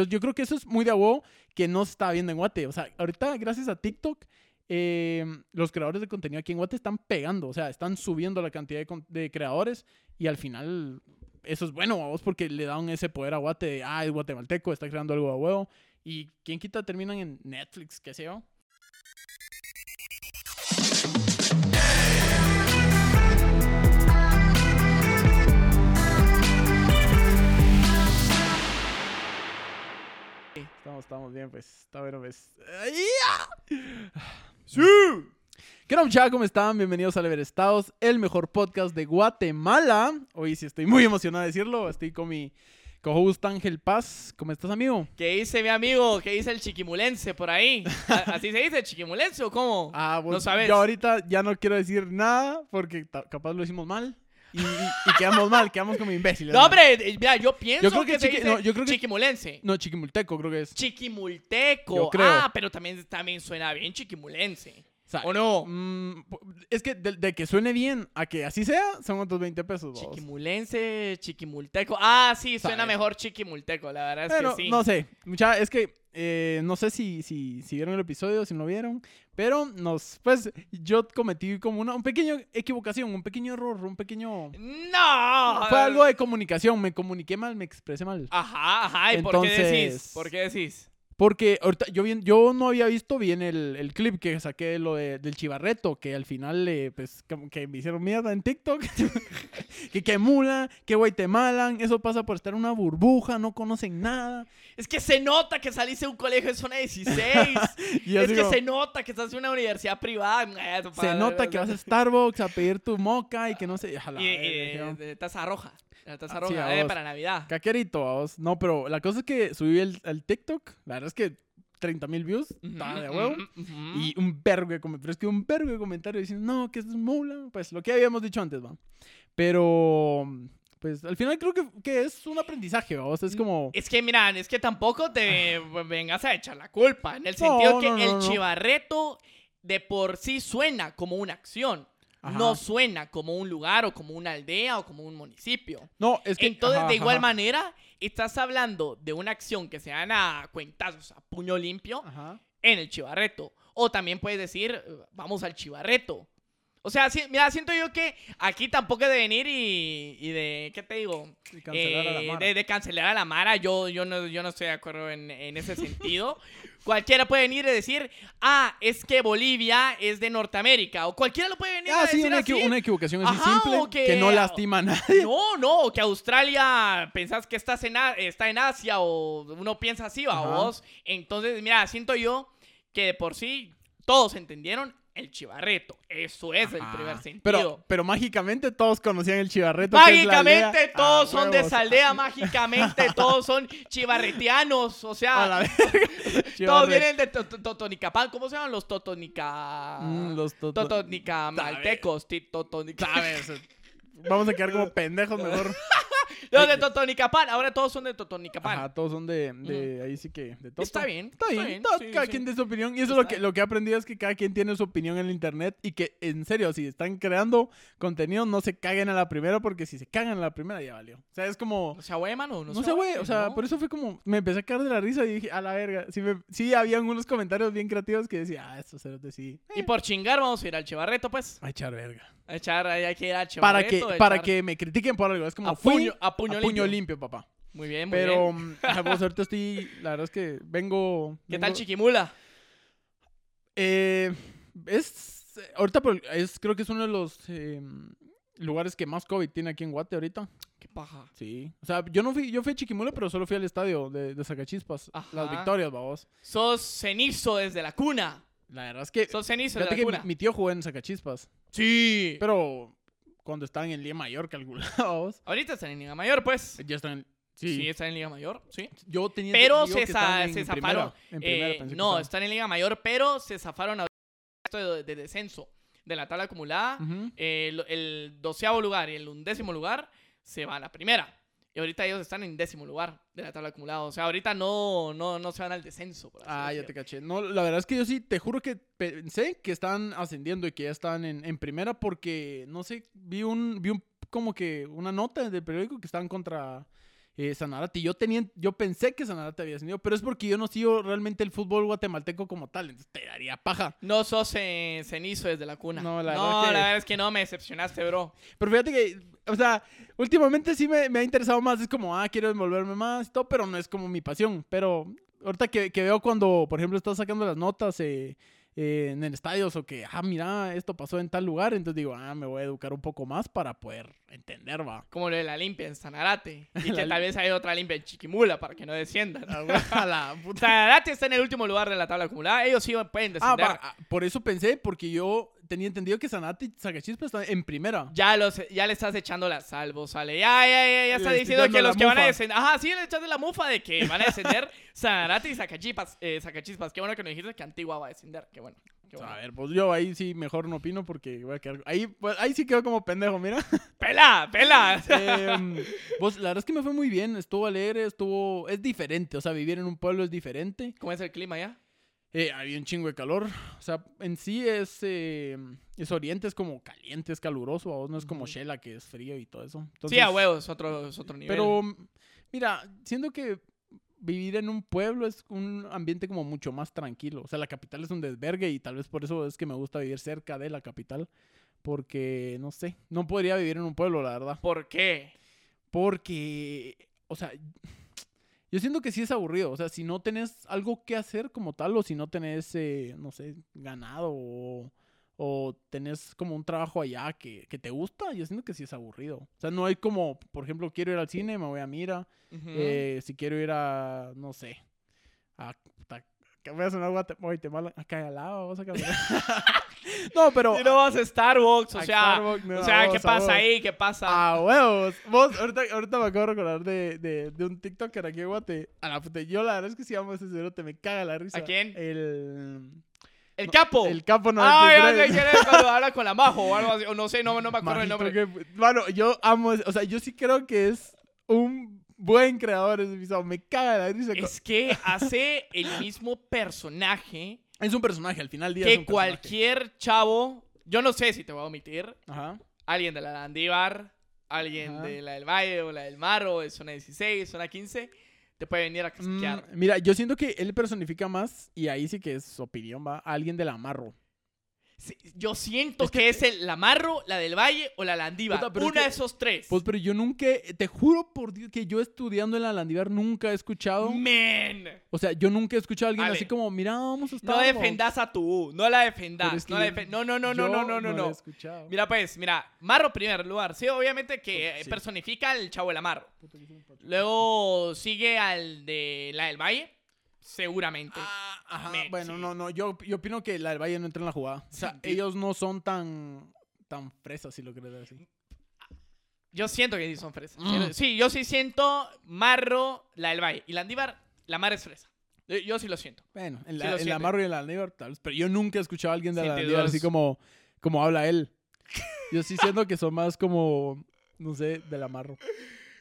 Entonces yo creo que eso es muy de huevo que no se está viendo en Guate. O sea, ahorita gracias a TikTok, eh, los creadores de contenido aquí en Guate están pegando, o sea, están subiendo la cantidad de, creadores y al final eso es bueno a vos porque le dan ese poder a Guate de, ah, es guatemalteco, está creando algo a huevo. Y quien quita terminan en Netflix, qué sé yo. Estamos, estamos bien, pues. Está bueno, pues. ¡Sí! ¿Qué onda, muchachos? ¿Cómo están? Bienvenidos a Leverestados, el mejor podcast de Guatemala. Hoy sí estoy muy emocionado de decirlo. Estoy con mi co-host Ángel Paz. ¿Cómo estás, amigo? ¿Qué dice mi amigo? ¿Qué dice el chiquimulense por ahí? ¿A- ¿Así se dice chiquimulense o cómo? Ah, no sabes. Yo ahorita ya no quiero decir nada porque capaz lo hicimos mal. Y, y- y quedamos mal, quedamos como imbéciles. No, hombre, eh, mira, yo pienso Yo creo que que, se chiqui- dice no, yo creo que- chiquimulense. No, chiquimulteco creo que es. Chiquimulteco. Yo creo. Ah, pero también, también suena bien chiquimulense. O, sea, ¿O no? mm, es que de, de que suene bien a que así sea, son otros 20 pesos. babos. Chiquimulense, chiquimulteco. Ah, sí, suena mejor chiquimulteco, la verdad es que sí. no sé. Mucha, es que eh, no sé si, si, si vieron el episodio, si no vieron. Pero nos, pues, yo cometí como una un pequeño equivocación, un pequeño error, un pequeño. No. Fue algo de comunicación. Me comuniqué mal, me expresé mal. Ajá, ajá. ¿Y por qué decís? Entonces- ¿Por qué decís? Porque ahorita yo, bien, yo no había visto bien el, el clip que saqué de lo de- del chivarreto, que al final, eh, pues, que me hicieron mierda en TikTok. que que mula, que Guatemala, eso pasa por estar en una burbuja, no conocen nada. Es que se nota que saliste de un colegio de zona 16. Y yo es que se nota que estás en una universidad privada. Se nota que vas a Starbucks a pedir tu moca y que no sé. la Y, yo, de taza roja. La taza Ah, sí, a eh, vos. para Navidad. Caquerito, vamos. No, pero la cosa es que subí el, el TikTok. La verdad es que 30 mil views. Estaba de huevo. Y un vergo de comentarios, pero es que un vergo de comentarios diciendo, no, que es mula. Pues lo que habíamos dicho antes, va. Pero, pues al final creo que, que es un aprendizaje, va. O sea, es como... Es que, mira, es que tampoco te vengas a echar la culpa. En el No, sentido que no, no, el chivarreto de por sí suena como una acción. Ajá. No suena como un lugar o como una aldea o como un municipio. No, es que... Entonces, ajá, de igual ajá, manera, estás hablando de una acción que se dan a cuentazos, a puño limpio, en el chivarreto. O también puedes decir, eh, vamos al chivarreto. O sea, si- mira, siento yo que aquí tampoco es de venir y, y de, ¿qué te digo? Y cancelar a la Eh, Mara. de, de cancelar a la Mara. Yo, yo, no, yo no estoy de acuerdo en, en ese sentido. Cualquiera puede venir y decir, ah, es que Bolivia es de Norteamérica. O cualquiera lo puede venir Ah, a sí, decir una, así. una equivocación así Ajá, simple que... que- no lastima a nadie. No, no, que Australia pensás que estás en, está en Asia o uno piensa así, va Ajá. vos. Entonces, mira, siento yo que de por sí todos entendieron el chivarreto. Eso es el primer sentido. Pero, pero mágicamente todos conocían el chivarreto. que es la aldea. Mágicamente todos Ah, son de esa aldea, mágicamente todos son chivarretianos, o sea, la todos vienen de To- To- Totonicapán, ¿cómo se llaman los Totonica? Mm, los Totonica- ¿Sabes? Vamos a quedar como pendejos mejor. Los de Totonicapán, ahora todos son de Totonicapán. Ajá, todos son de, de ahí sí que de Toto. Está bien, Está está bien, bien, todo- sí, cada sí. quien tiene su opinión. Y eso es lo que, lo que he aprendido es que cada quien tiene su opinión en el internet y que, en serio, si están creando contenido, no se caguen a la primera porque si se cagan a la primera ya valió. O sea, es como... No sea güey, mano. No, No sé, güey, o sea, ¿no? por eso fue como... Me empecé a caer de la risa y dije, a la verga. Sí, me- sí habían unos comentarios bien creativos que decía, ah, estos ceros de sí. Y por chingar vamos a ir al chivarreto, pues. A echar verga. A echar, hay que ir Para que, para que me critiquen por algo. Es como, A puño, a puño a limpio. limpio, papá. Muy bien, muy Pero, bien. mm, a vos ahorita estoy... La verdad es que vengo... ¿Qué tal Chiquimula? Eh, es ahorita es, creo que es uno de los eh, lugares que más COVID tiene aquí en Guate ahorita. Qué paja. Sí. O sea, yo no fui, yo fui a Chiquimula, pero solo fui al estadio de, de Sacachispas. Ajá. Las victorias, vamos. Sos cenizo desde la cuna. La verdad es que. Sos cenizo Fíjate desde que mi, mi tío jugó en Sacachispas. Sí. Pero cuando estaba en Liga Mayor, calculados. Ahorita están en Liga Mayor, pues. Ya están. Sí, Sí. están en Liga Mayor, sí. Yo tenía. Pero se, que estaban en se primera, zafaron. en primera, Eh, que no, estaban. están en Liga Mayor, pero se zafaron ahorita de, de descenso de la tabla acumulada. Ujú. Eh, el, el doceavo lugar y el undécimo lugar se van a la primera. Y ahorita ellos están en décimo lugar de la tabla acumulada. O sea, ahorita no, no, no se van al descenso. Ah, ya te caché. No, la verdad es que yo sí, te juro que pensé que están ascendiendo y que ya están en, en primera porque, no sé, vi un, vi un, como que una nota del periódico que estaban contra eh, Sanarate. Yo, tenía, yo pensé que Sanarate había ascendido, pero es porque yo no sigo realmente el fútbol guatemalteco como tal, entonces te daría paja. No sos eh, cenizo desde la cuna. No, la no, verdad que- la verdad es que no me decepcionaste, bro. Pero fíjate que, o sea, últimamente sí me, me ha interesado más, es como, ah, quiero envolverme más y todo, pero no es como mi pasión. Pero ahorita que, que veo cuando, por ejemplo, estás sacando las notas eh, eh, en el estadio, o que, ah, mira, esto pasó en tal lugar, entonces digo, ah, me voy a educar un poco más para poder entender, va. Como lo de la limpia en Sanarate. Y que tal vez hay otra limpia en Chiquimula para que no desciendan. A la puta. Sanarate está en el último lugar de la tabla acumulada. Ellos sí pueden Ah, descender. va, ah, por eso pensé, porque yo tenía entendido que Sanate y Sacachispa están en primera. Ya, los, ya le estás echando la salvo, sale. Ya, ya, ya, ya está diciendo que los que van a descender. Ajá, sí, le echas de la mufa de que van a descender Sanarate y Zacachispas. Eh. Qué bueno que nos dijiste que Antigua va a descender. Qué bueno. Qué bueno. A ver, pues yo ahí sí mejor no opino porque voy a quedar... Ahí, pues, ahí sí quedo como pendejo, mira. ¡Pela! ¡Pela! Pues la verdad es que me fue muy bien, estuvo alegre, estuvo... Es diferente, o sea, vivir en un pueblo es diferente. ¿Cómo es el clima ya? Eh, había un chingo de calor, o sea, en sí es... eh, es oriente, es como caliente, es caluroso, ¿vos? no es como. Shela que es frío y todo eso. sí, a Entonces, huevos, otro, es otro nivel. Pero, mira, siento que vivir en un pueblo es un ambiente como mucho más tranquilo. O sea, la capital es un desvergue y tal vez por eso es que me gusta vivir cerca de la capital. Porque, no sé, no podría vivir en un pueblo, la verdad. ¿Por qué? Porque, o sea, yo siento que sí es aburrido. O sea, si no tenés algo que hacer como tal o si no tenés, eh, no sé, ganado o, o tenés como un trabajo allá que, que te gusta, yo siento que sí es aburrido. O sea, no hay como, por ejemplo, quiero ir al cine, me voy a Mira. Eh, si quiero ir a, no sé, a... voy a sonar Guate- Guatemala, acá al lado, vamos a caminar. no, pero... Si no vas a Starbucks, o sea, Starbucks, no, o sea, vamos, ¿qué pasa ahí? ¿Qué pasa? A huevos. Vos, ahorita, ahorita me acabo de recordar de, de, de un TikToker aquí en Guate. A la puta, yo la verdad es que si amo a ese cerote, me caga la risa. ¿A quién? El... el no, capo. El capo no Ah, ya sé quién es cuando habla con la Majo o algo así. O no sé, no, no me acuerdo el nombre. Mano, yo amo, o sea, yo sí creo que es un buen creador ese pisado. Me caga la risa. Es que hace el mismo personaje Es un personaje, al final del día es que personaje. cualquier chavo. Yo no sé si te voy a omitir. Ajá. Alguien de la Landívar, alguien Ajá. de la del Valle o la del Mar o de zona 16, zona 15, te puede venir a casquear. Mm, mira, yo siento que él personifica más, y ahí sí que es su opinión, va, a alguien del amarro. Yo siento Es que, que- es el la Marro, la del Valle o la Landívar. Puta, pero es Una que- de esos tres. Pues, pero yo nunca, te juro por Dios que yo estudiando en la Landivar nunca he escuchado, Men. o sea, yo nunca he escuchado a alguien así como, mira, vamos a estar. No defendas a tu no la defendas. que No, la no, no, no, no, no, no, no, no. Escuchado. Mira, pues, mira, Marro primer lugar. Sí, obviamente que eh, Sí. personifica al chavo de la Marro. Luego sigue al de la del Valle, seguramente. Ah, ajá, Me- bueno, sí. no, no, yo, yo opino que la del Valle no entra en la jugada. O sea, Sí, ellos no son tan, tan fresas, si lo querés decir. Yo siento que sí son fresas. Mm. Sí, yo sí siento Marro, la del Valle. Y Landívar, la mar es fresa. Yo, sí lo siento. Bueno, en la, en la. Amarro y en la Landivar, tal vez, pero yo nunca he escuchado a alguien de la Siente Landivar así como, como habla él. Yo sí siento que son más como, no sé, del Amarro.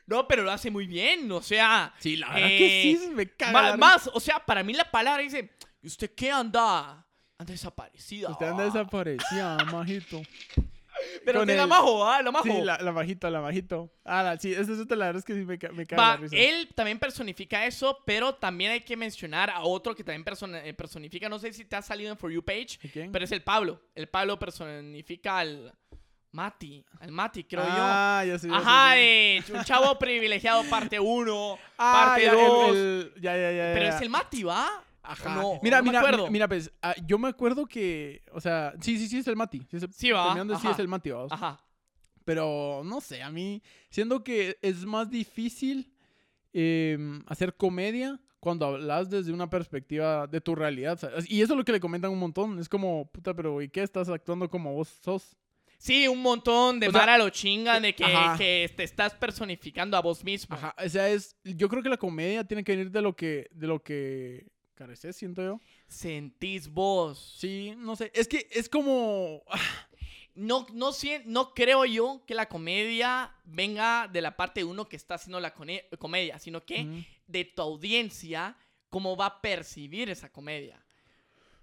No, pero lo hace muy bien. O sea, Sí, la verdad que Eh, sí, me caga. más, o sea, para mí la palabra dice, ¿y usted qué anda? Anda desaparecida. Usted anda desaparecida, majito. Pero con de la el- majo, ¿ah? La majo. Sí, la, la majito, la majito. Ah, la, sí, esa es otra, la verdad es que sí me, me caga Va, la risa. él también personifica eso, pero también hay que mencionar a otro que también persona- eh, personifica, no sé si te ha salido en For You page, ¿Y quién? pero es el Pablo. El Pablo personifica al Mati, al Mati, creo ah, ya sé, yo. ya Ajá, eh, un chavo privilegiado parte 1, Ah, parte ya, el- 2. el- ya, ya, ya, Pero ya. es el Mati, ¿va? Ajá. No, mira, no me mira, acuerdo. mira, pues, ah, yo me acuerdo que, o sea, sí, sí, sí es el Mati. Sí, es el- Sí, va, terminando, sí ajá. es el Mati, vamos. Ajá. Pero, no sé, a mí, siendo que es más difícil em, hacer comedia cuando hablas desde una perspectiva de tu realidad. ¿sabes? Y eso es lo que le comentan un montón. Es como, puta, pero ¿y qué? Estás actuando como vos sos. Sí, un montón de O sea, Mara lo chingan de que, que te estás personificando a vos mismo. Ajá, o sea, es, yo creo que la comedia tiene que venir de lo que, de lo que careces, siento yo. Sentís vos. Sí, no sé, es que es como, No, no, sien- no creo yo que la comedia venga de la parte de uno que está haciendo la comedia, sino que de tu audiencia, cómo va a percibir esa comedia.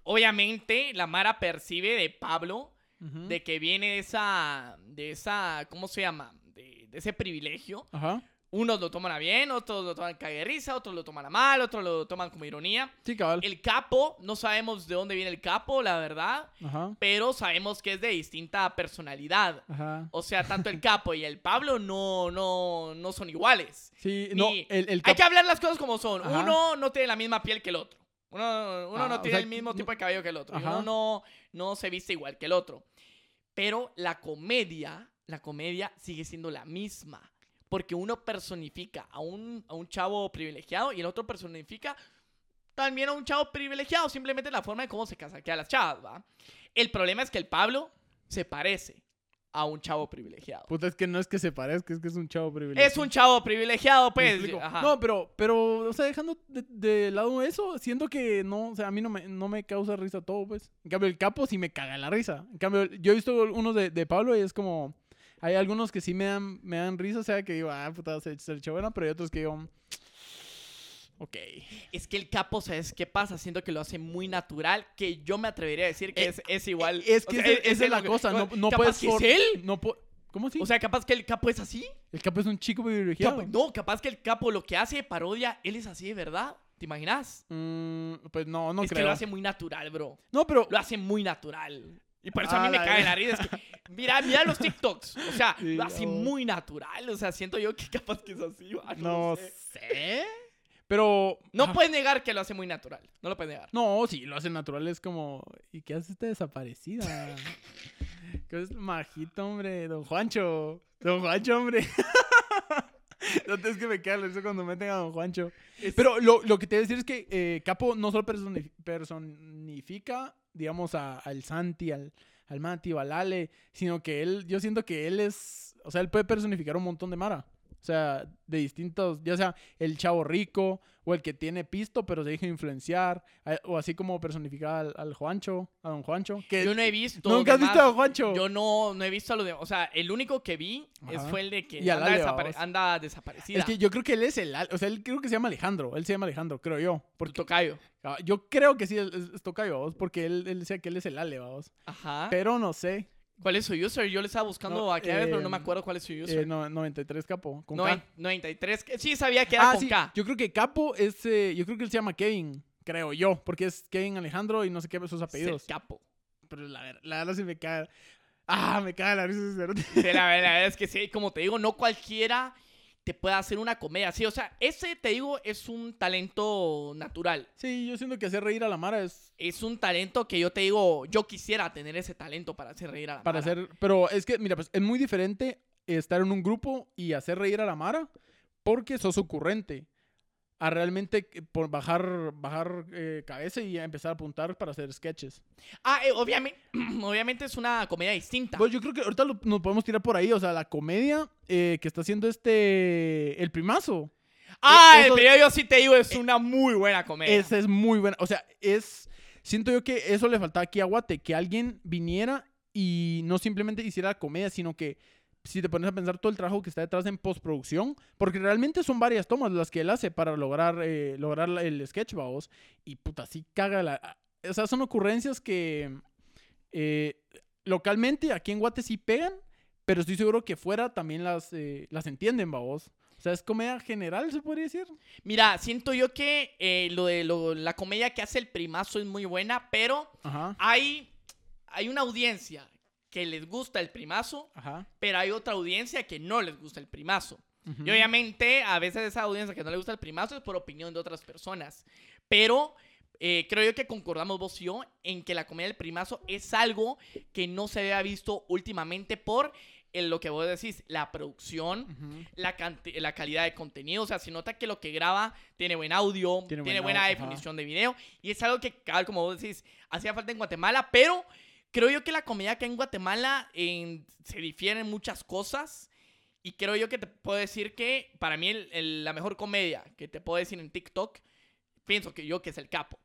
Obviamente, la Mara percibe de Pablo, De que viene de esa, de esa, ¿cómo se llama? De, de ese privilegio, Ajá. Unos lo toman a bien, otros lo toman cague de risa, otros lo toman a mal, otros lo toman como ironía. Sí, cabal. El capo, no sabemos de dónde viene el capo, la verdad, Ajá. pero sabemos que es de distinta personalidad. Ajá. O sea, tanto el capo y el Pablo no, no, no son iguales. Sí, no, Ni- el, el Hay que hablar las cosas como son. Ajá. Uno no tiene la misma piel que el otro. Uno, uno Ah, no tiene sea, el mismo no- tipo de cabello que el otro. Y uno no, no se viste igual que el otro. Pero la comedia, la comedia sigue siendo la misma. Porque uno personifica a un, a un chavo privilegiado y el otro personifica también a un chavo privilegiado. Simplemente la forma de cómo se casaquea a las chavas, ¿va? El problema es que el Pablo se parece a un chavo privilegiado. Puta, es que no es que se parezca, es que es un chavo privilegiado. Es un chavo privilegiado, ¿Me pues. ajá. No, pero, pero, o sea, dejando de, de lado eso, siento que no, o sea, a mí no me, no me causa risa todo, pues. En cambio, el capo sí me caga la risa. En cambio, yo he visto unos de, de Pablo y es como, hay algunos que sí me dan, me dan risa, o sea, que digo, ah, puta, se, se pero hay otros que digo, ok. Es que el capo, ¿sabes qué pasa? Siento que lo hace muy natural, que yo me atrevería a decir que Eh, es, es igual. Es o que sea, esa- esa es la cosa, no, no capaz puedes... que es él. No ¿Cómo así? O sea, capaz que el capo es así. el capo es un chico privilegiado. Capo- no, capaz que el capo lo que hace de parodia, él es así de verdad. ¿Te imaginas? Mm, pues no, no es creo. que lo hace muy natural, bro. No, pero... Lo hace muy natural. Y por eso a mí me cae la risa. Es que, mira, mira los TikToks. O sea, Sí, lo hace no. muy natural. O sea, siento yo que capaz que es así. No sé. sé. Pero... No ah, puedes negar que lo hace muy natural. No lo puedes negar. No, sí, lo hace natural, es como, ¿y qué hace esta desaparecida? ¿Qué es majito, hombre? Don Juancho. Don Juancho, hombre. no es que me queda la risa cuando meten a Don Juancho. Pero lo, lo que te voy a decir es que eh, Capo no solo personi- personifica, digamos, a- al Santi, al, al Mati o al Ale, sino que él, yo siento que él es, o sea, él puede personificar un montón de Mara. O sea, de distintos, ya sea el chavo rico o el que tiene pisto pero se deja influenciar, o así como personificar al, al Juancho, a don Juancho. Que Yo no he visto. ¿Nunca has demás- visto a don Juancho? Yo no, no he visto a los demás. O sea, el único que vi es, fue el de que Y anda, desapare- anda desaparecida. Es que yo creo que él es el, o sea, él creo que se llama Alejandro, él se llama Alejandro, creo yo. Por Porque, tocayo. ah, yo creo que sí, es, es- tocayo, porque él, él decía que él es el Ale, vamos. Ajá. Pero no sé, ¿Cuál es su user? Yo le estaba buscando No, aquella vez, pero no me eh, acuerdo cuál es su user. eh, no, 93 Capo, con Noven- K. 93. que- Sí, sabía que era Ah, con sí, K. yo creo que Capo es, eh, yo creo que él se llama Kevin, creo yo, porque es Kevin Alejandro y no sé qué sus apellidos. Es capo. Pero la verdad, la verdad sí me cae, ah, me cae la risa. Sí, la, la verdad es que sí, como te digo, no cualquiera te puede hacer una comedia así. O sea, ese, te digo, es un talento natural. Sí, yo siento que hacer reír a la Mara es Es un talento que yo te digo, yo quisiera tener ese talento para hacer reír a la para mara. hacer, pero es que, mira, pues es muy diferente estar en un grupo y hacer reír a la Mara porque sos ocurrente. A realmente por bajar, bajar eh, cabeza y empezar a apuntar para hacer sketches. Ah, eh, obviamente, obviamente es una comedia distinta. Pues yo creo que ahorita lo- nos podemos tirar por ahí. O sea, la comedia eh, que está haciendo este. El primazo. ah, eso- el video yo sí te digo, es una muy buena comedia. Esa es muy buena. O sea, es. Siento yo que eso le faltaba aquí a Guate. Que alguien viniera y no simplemente hiciera la comedia, sino que si te pones a pensar todo el trabajo que está detrás en postproducción, porque realmente son varias tomas las que él hace para lograr, eh, lograr el sketch, vamos. Y puta, sí caga la. O sea, son ocurrencias que eh, localmente aquí en Guate sí pegan, pero estoy seguro que fuera también las, eh, las entienden, vamos. O sea, es comedia general, se podría decir. Mira, siento yo que lo de lo- la comedia que hace el primazo es muy buena, pero Ajá. hay, hay una audiencia que les gusta el primazo, Ajá. pero hay otra audiencia que no les gusta el primazo. Y obviamente a veces esa audiencia que no le gusta el primazo es por opinión de otras personas. Pero eh, creo yo que concordamos vos y yo en que la comedia del primazo es algo que no se había visto últimamente por eh, lo que vos decís, la producción, la, calidad de contenido. O sea, se nota que lo que graba tiene buen audio, Tiene tiene, buen buena definición de video. Y es algo que, como vos decís, hacía falta en Guatemala. Pero creo yo que la comedia acá en Guatemala se difiere en muchas cosas. Y creo yo que te puedo decir que para mí el- el- la mejor comedia que te puedo decir en TikTok, pienso que yo que es el capo.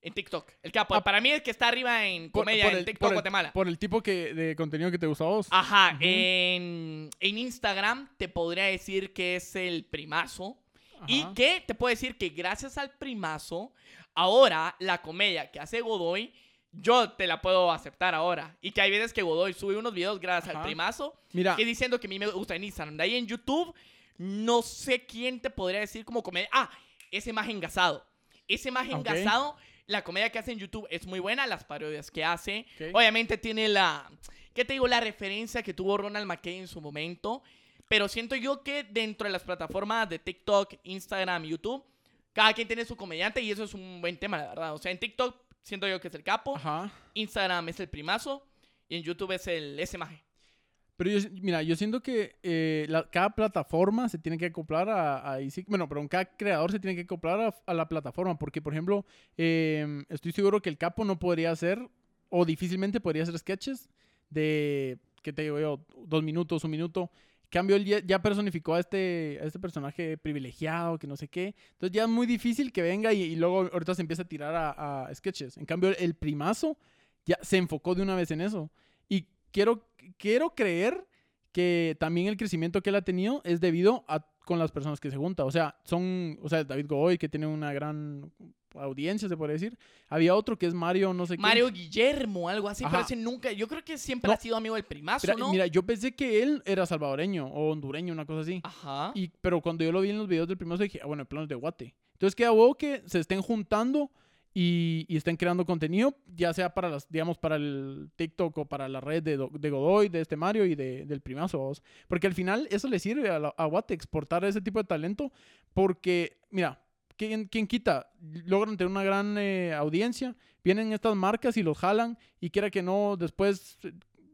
En TikTok. El capo. Ah, para mí el que está arriba en comedia por en el- TikTok por el- Guatemala. Por el tipo que, de contenido que te gusta a vos. Ajá, Ujú. en, en Instagram te podría decir que es el primazo. Y Ajá. que te puedo decir que gracias al primazo, ahora la comedia que hace Godoy, yo te la puedo aceptar ahora. Y que hay veces que Godoy sube unos videos gracias Ajá. al primazo, Mira, que diciendo que a mí me gusta en Instagram. De ahí en YouTube, no sé quién te podría decir como comedia. Ah, ese más engasado. Ese más engasado, la comedia que hace en YouTube es muy buena, las parodias que hace. Obviamente tiene la, ¿qué te digo? La referencia que tuvo Ronald McKay en su momento. Pero siento yo que dentro de las plataformas de TikTok, Instagram, YouTube, cada quien tiene su comediante y eso es un buen tema, la verdad. O sea, en TikTok siento yo que es el capo, Ajá. Instagram es el primazo y en YouTube es el ese maje. Pero yo, mira, yo siento que eh, la- cada plataforma se tiene que acoplar a, a IC Bueno, pero cada creador se tiene que acoplar a, a la plataforma. Porque, por ejemplo, em, estoy seguro que el capo no podría hacer, o difícilmente podría hacer sketches de, ¿qué te digo yo? Dos minutos, un minuto. Cambio, él ya, ya personificó a este, a este personaje privilegiado, que no sé qué. Entonces ya es muy difícil que venga y, luego ahorita se empieza a tirar a, a sketches. En cambio, el primazo ya se enfocó de una vez en eso. Y quiero, quiero creer que también el crecimiento que él ha tenido es debido a con las personas que se junta. O sea, son, o sea, David Godoy, que tiene una gran audiencia, se puede decir. Había otro que es Mario, no sé qué. Mario Guillermo, algo así, Ajá. pero ese nunca, yo creo que siempre No. ha sido amigo del primazo, Mira, ¿no? mira, yo pensé que él era salvadoreño o hondureño, una cosa así. Ajá. Y, pero cuando yo lo vi en los videos del primero, dije, ah, bueno, el plano es de Guate. Entonces queda huevo que se estén juntando y, y estén creando contenido, ya sea para las, digamos, para el TikTok o para la red de, de Godoy, de este Mario y de, del primazo. vos. Porque al final eso le sirve a, la- a Guate exportar ese tipo de talento. Porque, mira, ¿quién, quién quita? Logran tener una gran eh, audiencia, vienen estas marcas y los jalan y quiera que no, después eh,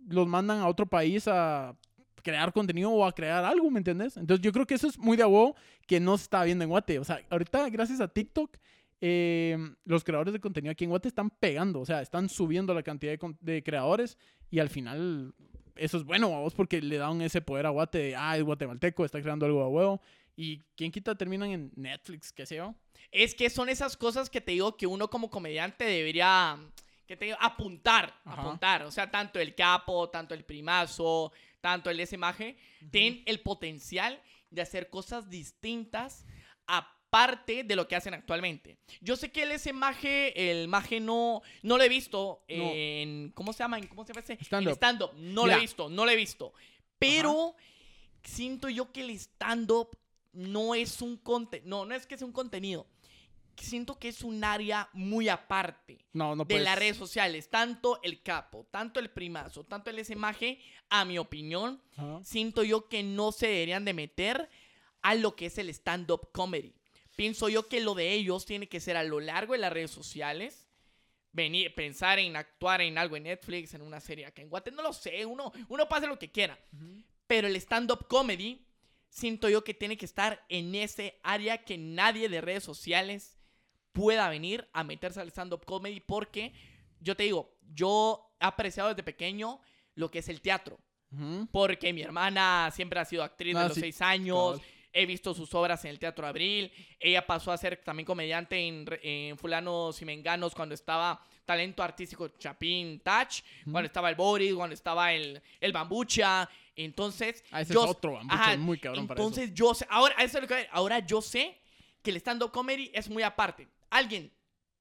los mandan a otro país a crear contenido o a crear algo, ¿me entiendes? Entonces yo creo que eso es muy de a huevo que no se está viendo en Guate. O sea, ahorita gracias a TikTok, eh, los creadores de contenido aquí en Guate están pegando, o sea, están subiendo la cantidad de, de creadores y al final eso es bueno a vos porque le dan ese poder a Guate de, ah, es guatemalteco, está creando algo de huevo. Y quien quita terminan en Netflix, qué sé yo. Es que son esas cosas que te digo que uno como comediante debería que te digo, apuntar, Ajá. apuntar. O sea, tanto el capo, tanto el primazo, tanto el ese maje, tienen el potencial de hacer cosas distintas aparte de lo que hacen actualmente. Yo sé que el ese maje, el maje no, no lo he visto No. en, ¿cómo se llama? ¿En ¿Cómo se llama ese? Stand-up. En stand-up. No lo Mira. he visto, no lo he visto. Pero siento yo que el stand-up no es un contenido, no, no es que sea un contenido. Siento que es un área muy aparte No, no de puedes. las redes sociales. Tanto el capo, tanto el primazo, tanto el SMAG, a mi opinión, siento yo que no se deberían de meter a lo que es el stand-up comedy. Pienso yo que lo de ellos tiene que ser a lo largo de las redes sociales. Venir, pensar en actuar en algo en Netflix, en una serie acá en Guate, no lo sé, uno, uno pasa lo que quiera. Pero el stand-up comedy, siento yo que tiene que estar en ese área que nadie de redes sociales pueda venir a meterse al stand-up comedy porque yo te digo, yo he apreciado desde pequeño lo que es el teatro. Porque mi hermana siempre ha sido actriz Ah, de los sí, seis años. He visto sus obras en el Teatro Abril. Ella pasó a ser también comediante en, en Fulanos y Menganos cuando estaba talento artístico Chapín Touch, cuando estaba el Boris, cuando estaba el, el Bambucha. Entonces, Ah, ese yo- es otro bambucha, Ajá, es muy cabrón para eso. Entonces, yo sé, ahora, eso es lo que- ahora yo sé que el stand-up comedy es muy aparte. Alguien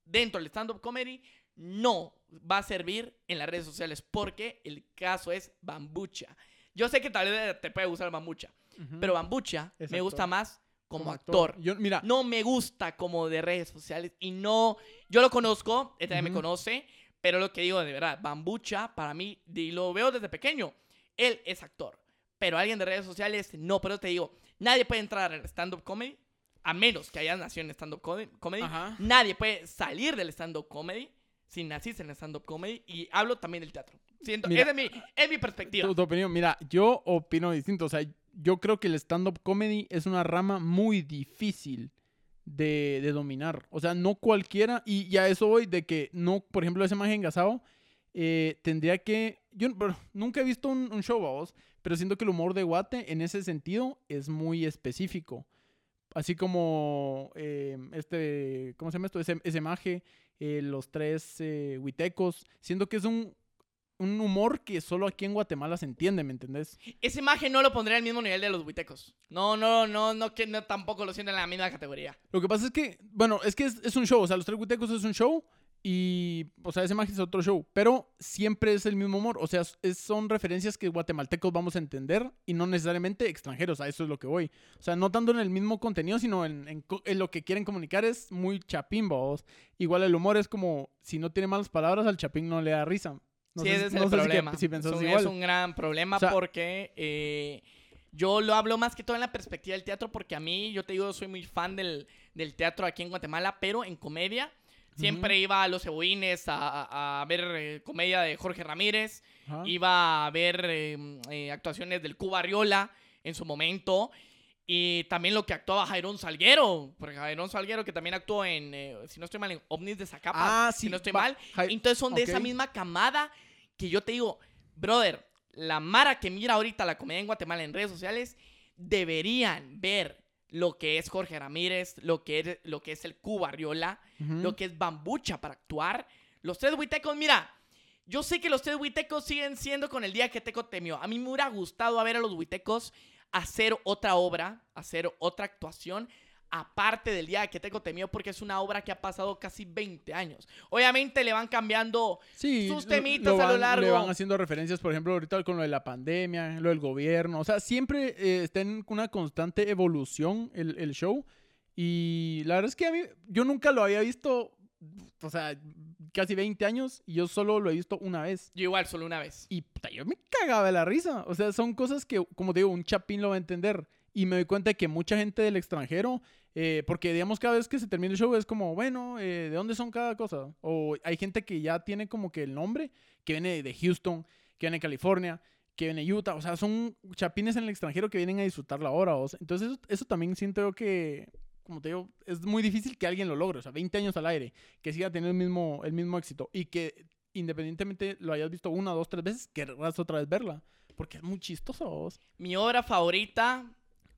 dentro del stand-up comedy no va a servir en las redes sociales porque el caso es Bambucha. Yo sé que tal vez te puede gustar Bambucha, pero Bambucha me gusta más como, actor. Yo, mira, No me gusta como de redes sociales y no. Yo lo conozco, él también me Ujú. conoce, pero lo que digo de verdad, Bambucha, para mí, y lo veo desde pequeño, él es actor. Pero alguien de redes sociales, no, pero te digo, nadie puede entrar al stand-up comedy, a menos que hayas nacido en stand-up comedy. Ajá. Nadie puede salir del stand-up comedy si naciste en stand-up comedy. Y hablo también del teatro. Siento, Mira, es mi, es mi perspectiva. tu, tu opinión, mira, yo opino distinto. O sea, yo creo que el stand-up comedy es una rama muy difícil de, de dominar. O sea, no cualquiera, y ya eso voy de que no, por ejemplo, ese maje engasado, eh, tendría que. Yo pero, nunca he visto un, un show, vos, pero siento que el humor de Guate en ese sentido es muy específico. Así como eh, este, ¿cómo se llama esto? Ese, ese maje, eh, los tres eh, huitecos. Siento que es un, un humor que solo aquí en Guatemala se entiende, ¿me entendés? Esa imagen no lo pondría al mismo nivel de los buitecos. No, no, no, no, que no tampoco lo siento en la misma categoría. Lo que pasa es que, bueno, es que es, es un show, o sea, los tres huitecos es un show Y, o sea, ese magia es otro show. Pero siempre es el mismo humor. O sea, es- son referencias que guatemaltecos vamos a entender y no necesariamente extranjeros. A eso es lo que voy. O sea, no tanto en el mismo contenido, sino en, en co- en lo que quieren comunicar es muy chapín, vos. Igual el humor es como, si no tiene malas palabras, al chapín no le da risa. No sí, sé ese es no el sé si que- problema. Si, es, un, igual. es un gran problema O sea- porque eh, yo lo hablo más que todo en la perspectiva del teatro porque a mí, yo te digo, soy muy fan del, del teatro aquí en Guatemala, pero en comedia. Siempre iba a los cebollines a, ver eh, comedia de Jorge Ramírez. Iba a ver eh, eh, actuaciones del Cuba Arriola en su momento. Y también lo que actuaba Jairón Salguero. Porque Jairón Salguero que también actuó en, eh, si no estoy mal, en OVNIs de Zacapa. Ah, si sí, no estoy mal. Entonces son de esa misma camada que yo te digo, brother, la Mara que mira ahorita la comedia en Guatemala en redes sociales deberían ver lo que es Jorge Ramírez, lo que es, lo que es el Cuba Arriola, Ujú. lo que es Bambucha para actuar. Los tres huitecos, mira, yo sé que los tres huitecos siguen siendo con el día que Teco temió. A mí me hubiera gustado a ver a los huitecos hacer otra obra, hacer otra actuación, aparte del día que Teco temió, porque es una obra que ha pasado casi 20 años. Obviamente le van cambiando Sí, sus lo- temitas lo a lo largo. Le van haciendo referencias, por ejemplo, ahorita con lo de la pandemia, lo del gobierno. O sea, siempre eh, está en una constante evolución el, el show. Y la verdad es que a mí, yo nunca lo había visto, o sea, casi 20 años, y yo solo lo he visto una vez. Yo igual, solo una vez. Y puta, yo me cagaba de la risa. O sea, son cosas que, como te digo, un chapín lo va a entender. Y me doy cuenta de que mucha gente del extranjero, eh, porque digamos cada vez que se termina el show es como, bueno, eh, ¿de dónde son cada cosa? O hay gente que ya tiene como que el nombre, que viene de Houston, que viene de California, que viene de Utah. O sea, son chapines en el extranjero que vienen a disfrutar la hora. o sea, entonces, eso, eso también siento yo que, como te digo, es muy difícil que alguien lo logre. O sea, 20 años al aire, que siga teniendo el mismo, el mismo éxito y que independientemente lo hayas visto una, dos, tres veces, querrás otra vez verla. Porque es muy chistoso. Mi obra favorita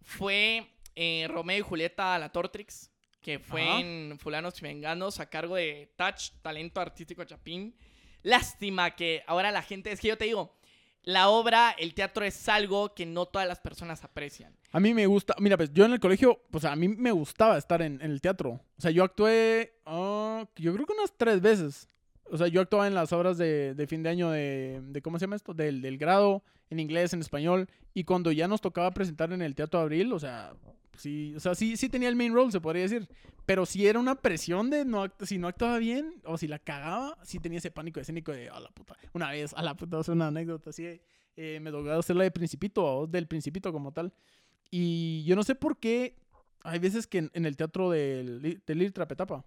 fue eh, Romeo y Julieta a la Tortrix, que fue Ajá. en Fulanos y Venganos a cargo de Touch, Talento Artístico Chapín. Lástima que ahora la gente, es que yo te digo, la obra, el teatro es algo que no todas las personas aprecian. A mí me gusta, mira, pues yo en el colegio, pues a mí me gustaba estar en, en el teatro. O sea, yo actué, ah, yo creo que unas tres veces. O sea, yo actuaba en las obras de, de fin de año de, de, ¿cómo se llama esto? Del, del grado, en inglés, en español. Y cuando ya nos tocaba presentar en el Teatro Abril, o sea, sí, o sea, sí, sí tenía el main role, se podría decir. Pero sí era una presión de no, si no actuaba bien o si la cagaba, sí tenía ese pánico escénico de, a la puta. Una vez, a la puta, es una anécdota así. eh, me tocó hacer la de Principito, o del Principito como tal. Y yo no sé por qué hay veces que en, el teatro del, del Lir Trapetapa,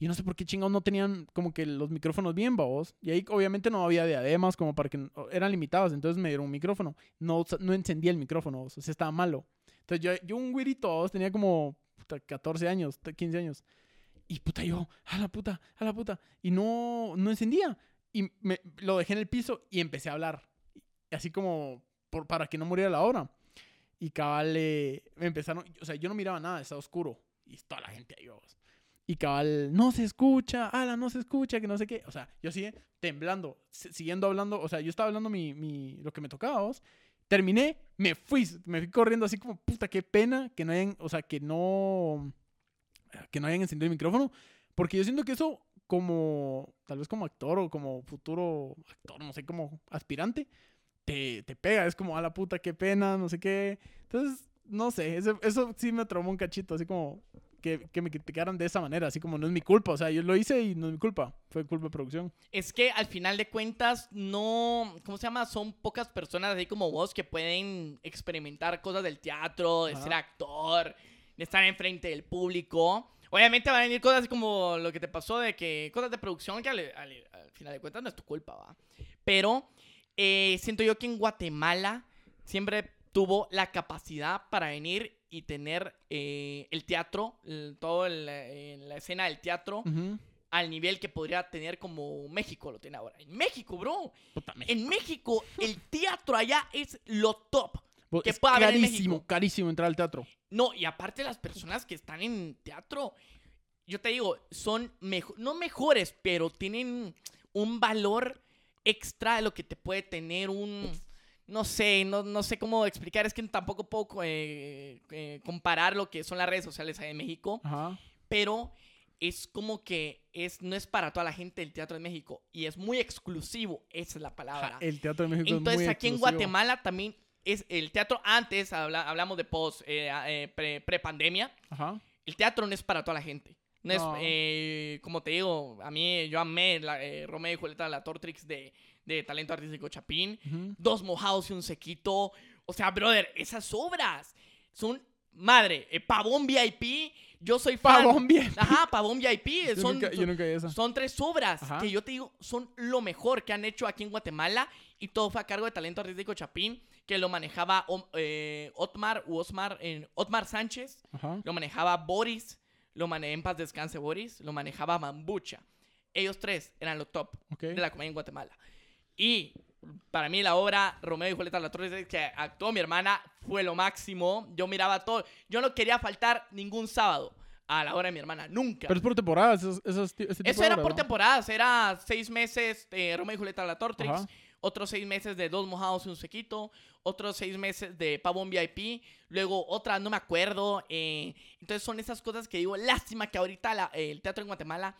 yo no sé por qué chingados no tenían como que los micrófonos bien, babos. Y ahí obviamente no había diademas como para que... Eran limitadas, entonces me dieron un micrófono. No, no encendía el micrófono, o sea, estaba malo. Entonces yo, yo un güirito, tenía como puta, 14 años, t- 15 años. Y puta, yo, a la puta, a la puta. Y no, no encendía. Y me, lo dejé en el piso y empecé a hablar. Así como por, para que no muriera la obra. Y cabal, eh, me empezaron, o sea, yo no miraba nada, estaba oscuro. Y toda la gente ahí, babos. Y cabal, no se escucha, ala, no se escucha, que no sé qué. O sea, yo sigue temblando, si- siguiendo hablando, o sea, yo estaba hablando mi, mi, lo que me tocaba, babos. Terminé, me fui, me fui corriendo así como, puta, qué pena que no hayan, o sea, que no, que no hayan encendido el micrófono. Porque yo siento que eso, como, tal vez como actor o como futuro actor, no sé, como aspirante, te, te pega. Es como, a la puta, qué pena, no sé qué. Entonces, no sé, eso, sí me traumó un cachito, así como que, que me criticaran de esa manera, así como no es mi culpa. O sea, yo lo hice y no es mi culpa, fue culpa de producción. Es que al final de cuentas, no. ¿Cómo se llama? Son pocas personas así como vos que pueden experimentar cosas del teatro, de Ajá. ser actor, de estar enfrente del público. Obviamente van a venir cosas así como lo que te pasó de que. cosas de producción que al, al- al final de cuentas no es tu culpa, va. Pero eh, siento yo que en Guatemala siempre tuvo la capacidad para venir y tener eh, el teatro, el- todo el, eh, la escena del teatro al nivel que podría tener como México lo tiene ahora. En México, bro. Puta, México. En México, el teatro allá es lo top. Vos- que es pueda haber en carísimo, México. carísimo entrar al teatro. No, y aparte las personas que están en teatro, yo te digo, son mejo- no mejores, pero tienen un valor extra de lo que te puede tener un... No sé, no, no sé cómo explicar, es que tampoco puedo eh, eh, comparar lo que son las redes sociales en México, Ajá. pero es como que es, no es para toda la gente el teatro de México y es muy exclusivo, esa es la palabra. el teatro de México es Entonces muy aquí en. Guatemala también es el teatro antes, habla- hablamos de post, eh, eh, pre- pre-pandemia, el teatro no es para toda la gente. No, No. es, eh, como te digo, a mí yo amé la, Romeo y Julieta, la Tortrix de, de Talento Artístico Chapín. Dos mojados y un sequito. O sea, brother, esas obras son, madre, eh, Pavón VIP, yo soy fan. Pavón bien. Ajá, Pavón VIP. Yo son, nunca, yo nunca vi esa. son tres obras Ajá. que yo te digo son lo mejor que han hecho aquí en Guatemala y todo fue a cargo de Talento Artístico Chapín, que lo manejaba eh, Otmar, u Osmar, Otmar Sánchez, Ajá. lo manejaba Boris, lo manejaba en paz descanse Boris, lo manejaba Mambucha. Ellos tres eran los top de la comedia en Guatemala. Y para mí la obra Romeo y Julieta La Torre que actuó mi hermana fue lo máximo. Yo miraba todo. Yo no quería faltar ningún sábado a la obra de mi hermana, nunca. Pero es por temporadas, esos, esos, ese tipo Eso de era por ¿no? temporadas, era seis meses de Romeo y Julieta La Tortrix, Ajá. otros seis meses de Dos Mojados y un Sequito, otros seis meses de Pavón VIP, luego otra, no me acuerdo. eh, entonces son esas cosas que digo, lástima que ahorita la- eh, el teatro en Guatemala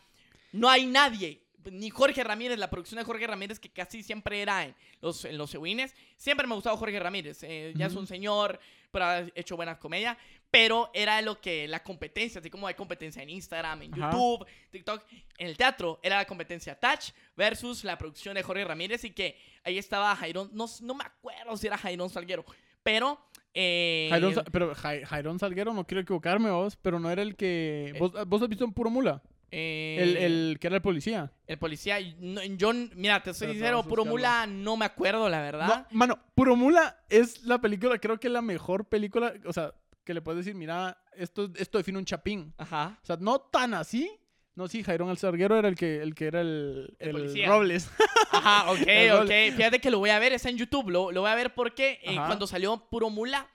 no hay nadie. Ni Jorge Ramírez, la producción de Jorge Ramírez, que casi siempre era en los, en los Cebuines. Siempre me ha gustado Jorge Ramírez. eh, ya es un señor, pero ha hecho buenas comedias. Pero era lo que la competencia, así como hay competencia en Instagram, en Ajá. YouTube, TikTok. En el teatro era la competencia Touch versus la producción de Jorge Ramírez. Y que ahí estaba Jairón, no, no me acuerdo si era Jairón Salguero, pero. Eh, Jairón pero Jai- Jairón Salguero, no quiero equivocarme vos, pero no era el que... ¿Vos, vos has visto en Puro Mula? Eh, El, el que era el policía. el policía. no, yo, mira, te soy Pero sincero, puro mula, no me acuerdo, la verdad. No, mano, Puro Mula es la película, creo que es la mejor película, o sea, que le puedes decir, mira, esto, esto define un chapín. Ajá. O sea, no tan así. No, sí, Jairón el Salguero era el que, el que era el, El el. Robles. Ajá, ok, El ok. Fíjate que lo voy a ver, está en YouTube. Lo, lo voy a ver porque eh, cuando salió Puro Mula,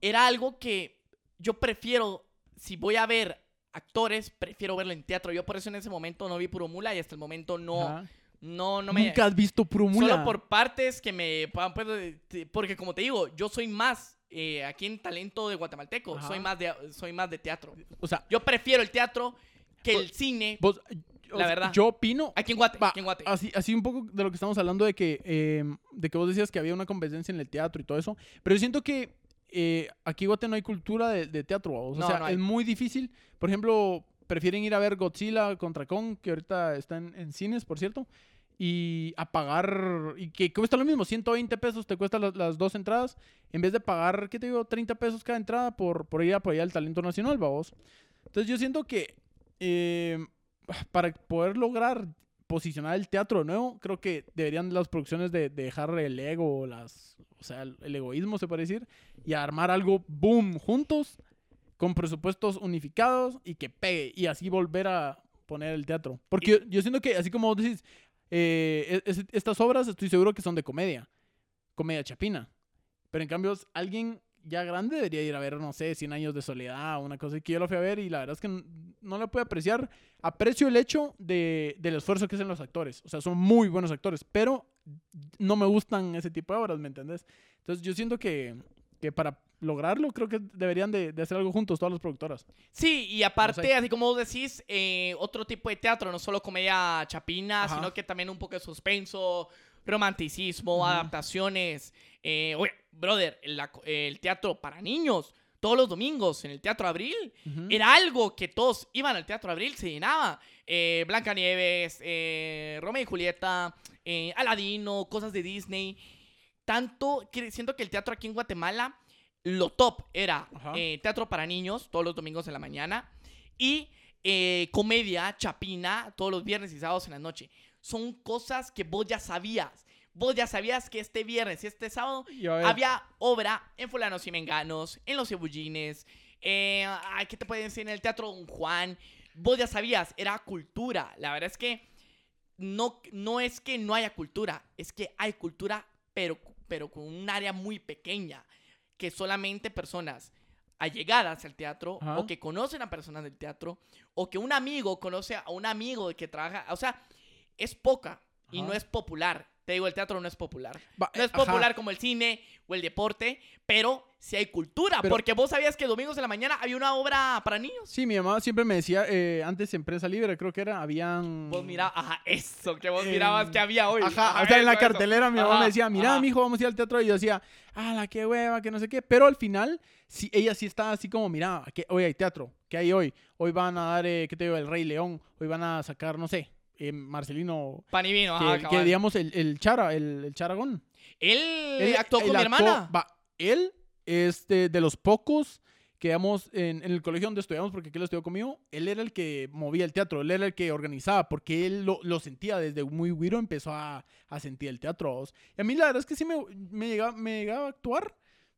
era algo que yo prefiero, si voy a ver actores, prefiero verlo en teatro. Yo por eso en ese momento no vi Puro Mula y hasta el momento no, Ajá. no, no me... Nunca has visto Puro Mula. Solo por partes que me... pues, Porque como te digo, yo soy más eh, aquí en talento de guatemalteco. Ajá. Soy más de, soy más de teatro. O sea, Yo prefiero el teatro que el cine vos, o La verdad. Yo opino. aquí en Guate. Va, aquí en Guate. Así, así un poco de lo que estamos hablando de que, eh, de que vos decías que había una competencia en el teatro y todo eso. Pero yo siento que eh, aquí en Guate no hay cultura de, de teatro. O No, sea, no hay. es muy difícil. Por ejemplo, prefieren ir a ver Godzilla contra Kong, que ahorita está en, en cines, por cierto. Y a pagar, y que cuesta lo mismo, 120 pesos te cuestan las, las dos entradas, en vez de pagar, ¿qué te digo? 30 pesos cada entrada por, por ir a apoyar el talento nacional, vamos. Entonces yo siento que eh, para poder lograr posicionar el teatro de nuevo, creo que deberían las producciones de, de dejar el ego, las, o sea, el, el egoísmo se puede decir, y armar algo boom juntos, con presupuestos unificados y que pegue, y así volver a poner el teatro. Porque yo, yo siento que, así como vos decís, eh, es- es- estas obras estoy seguro que son de comedia, comedia chapina, pero en cambio alguien ya grande debería ir a ver, no sé, 100 años de soledad, una cosa que yo lo fui a ver y la verdad es que no le puedo apreciar. Aprecio el hecho de, del esfuerzo que hacen los actores. O sea, son muy buenos actores, pero no me gustan ese tipo de obras, ¿me entendés? Entonces yo siento que, que para lograrlo creo que deberían de, de hacer algo juntos todas las productoras. Sí, y aparte, sé. así como vos decís, eh, otro tipo de teatro, no solo comedia chapina, Ajá. sino que también un poco de suspenso, romanticismo, adaptaciones. Eh, oye, brother, la el teatro para niños, todos los domingos en el Teatro Abril, era algo que todos iban al Teatro Abril, se llenaba. Eh, Blancanieves, eh, Romeo y Julieta, eh, Aladino, cosas de Disney. Tanto que siento que el teatro aquí en Guatemala, lo top era eh, teatro para niños, todos los domingos en la mañana, y eh, comedia chapina, todos los viernes y sábados en la noche. Son cosas que vos ya sabías. Vos ya sabías que este viernes y este sábado había obra en Fulanos y Menganos, en Los Cebullines, eh, ¿qué te pueden decir? En el Teatro Don Juan. Vos ya sabías, era cultura. La verdad es que no, no es que no haya cultura, es que hay cultura, pero, pero con un área muy pequeña, que solamente personas allegadas al teatro Ajá. o que conocen a personas del teatro o que un amigo conoce a un amigo que trabaja, o sea, es poca y Ajá. no es popular. Te digo, el teatro no es popular. No es ajá. popular como el cine o el deporte, pero sí hay cultura. Pero- porque vos sabías que domingos de la mañana había una obra para niños. Sí, mi mamá siempre me decía, eh, antes en prensa libre creo que era, habían... Vos mirabas, ajá, eso que vos Eh, mirabas que había hoy. Ajá, o sea, en la eso. cartelera mi mamá me decía, mira, mijo, vamos a ir al teatro. Y yo decía, ah, la qué hueva, que no sé qué. Pero al final, sí, ella sí estaba así como, mira, que hoy hay teatro. ¿Qué hay hoy? Hoy van a dar, eh, ¿qué te digo? El Rey León. Hoy van a sacar, no sé, eh, Marcelino. Que, ajá, que digamos, el, el Chara, el, el Charagón. Él, actuó con él mi actuó- hermana. va, él es de, de los pocos que digamos, en, en el colegio donde estudiamos, porque aquí lo estudió conmigo, él era el que movía el teatro, él era el que organizaba, porque él lo, lo sentía desde muy güiro, empezó a, a sentir el teatro. Y a mí la verdad es que sí me, me, llegaba, me llegaba a actuar,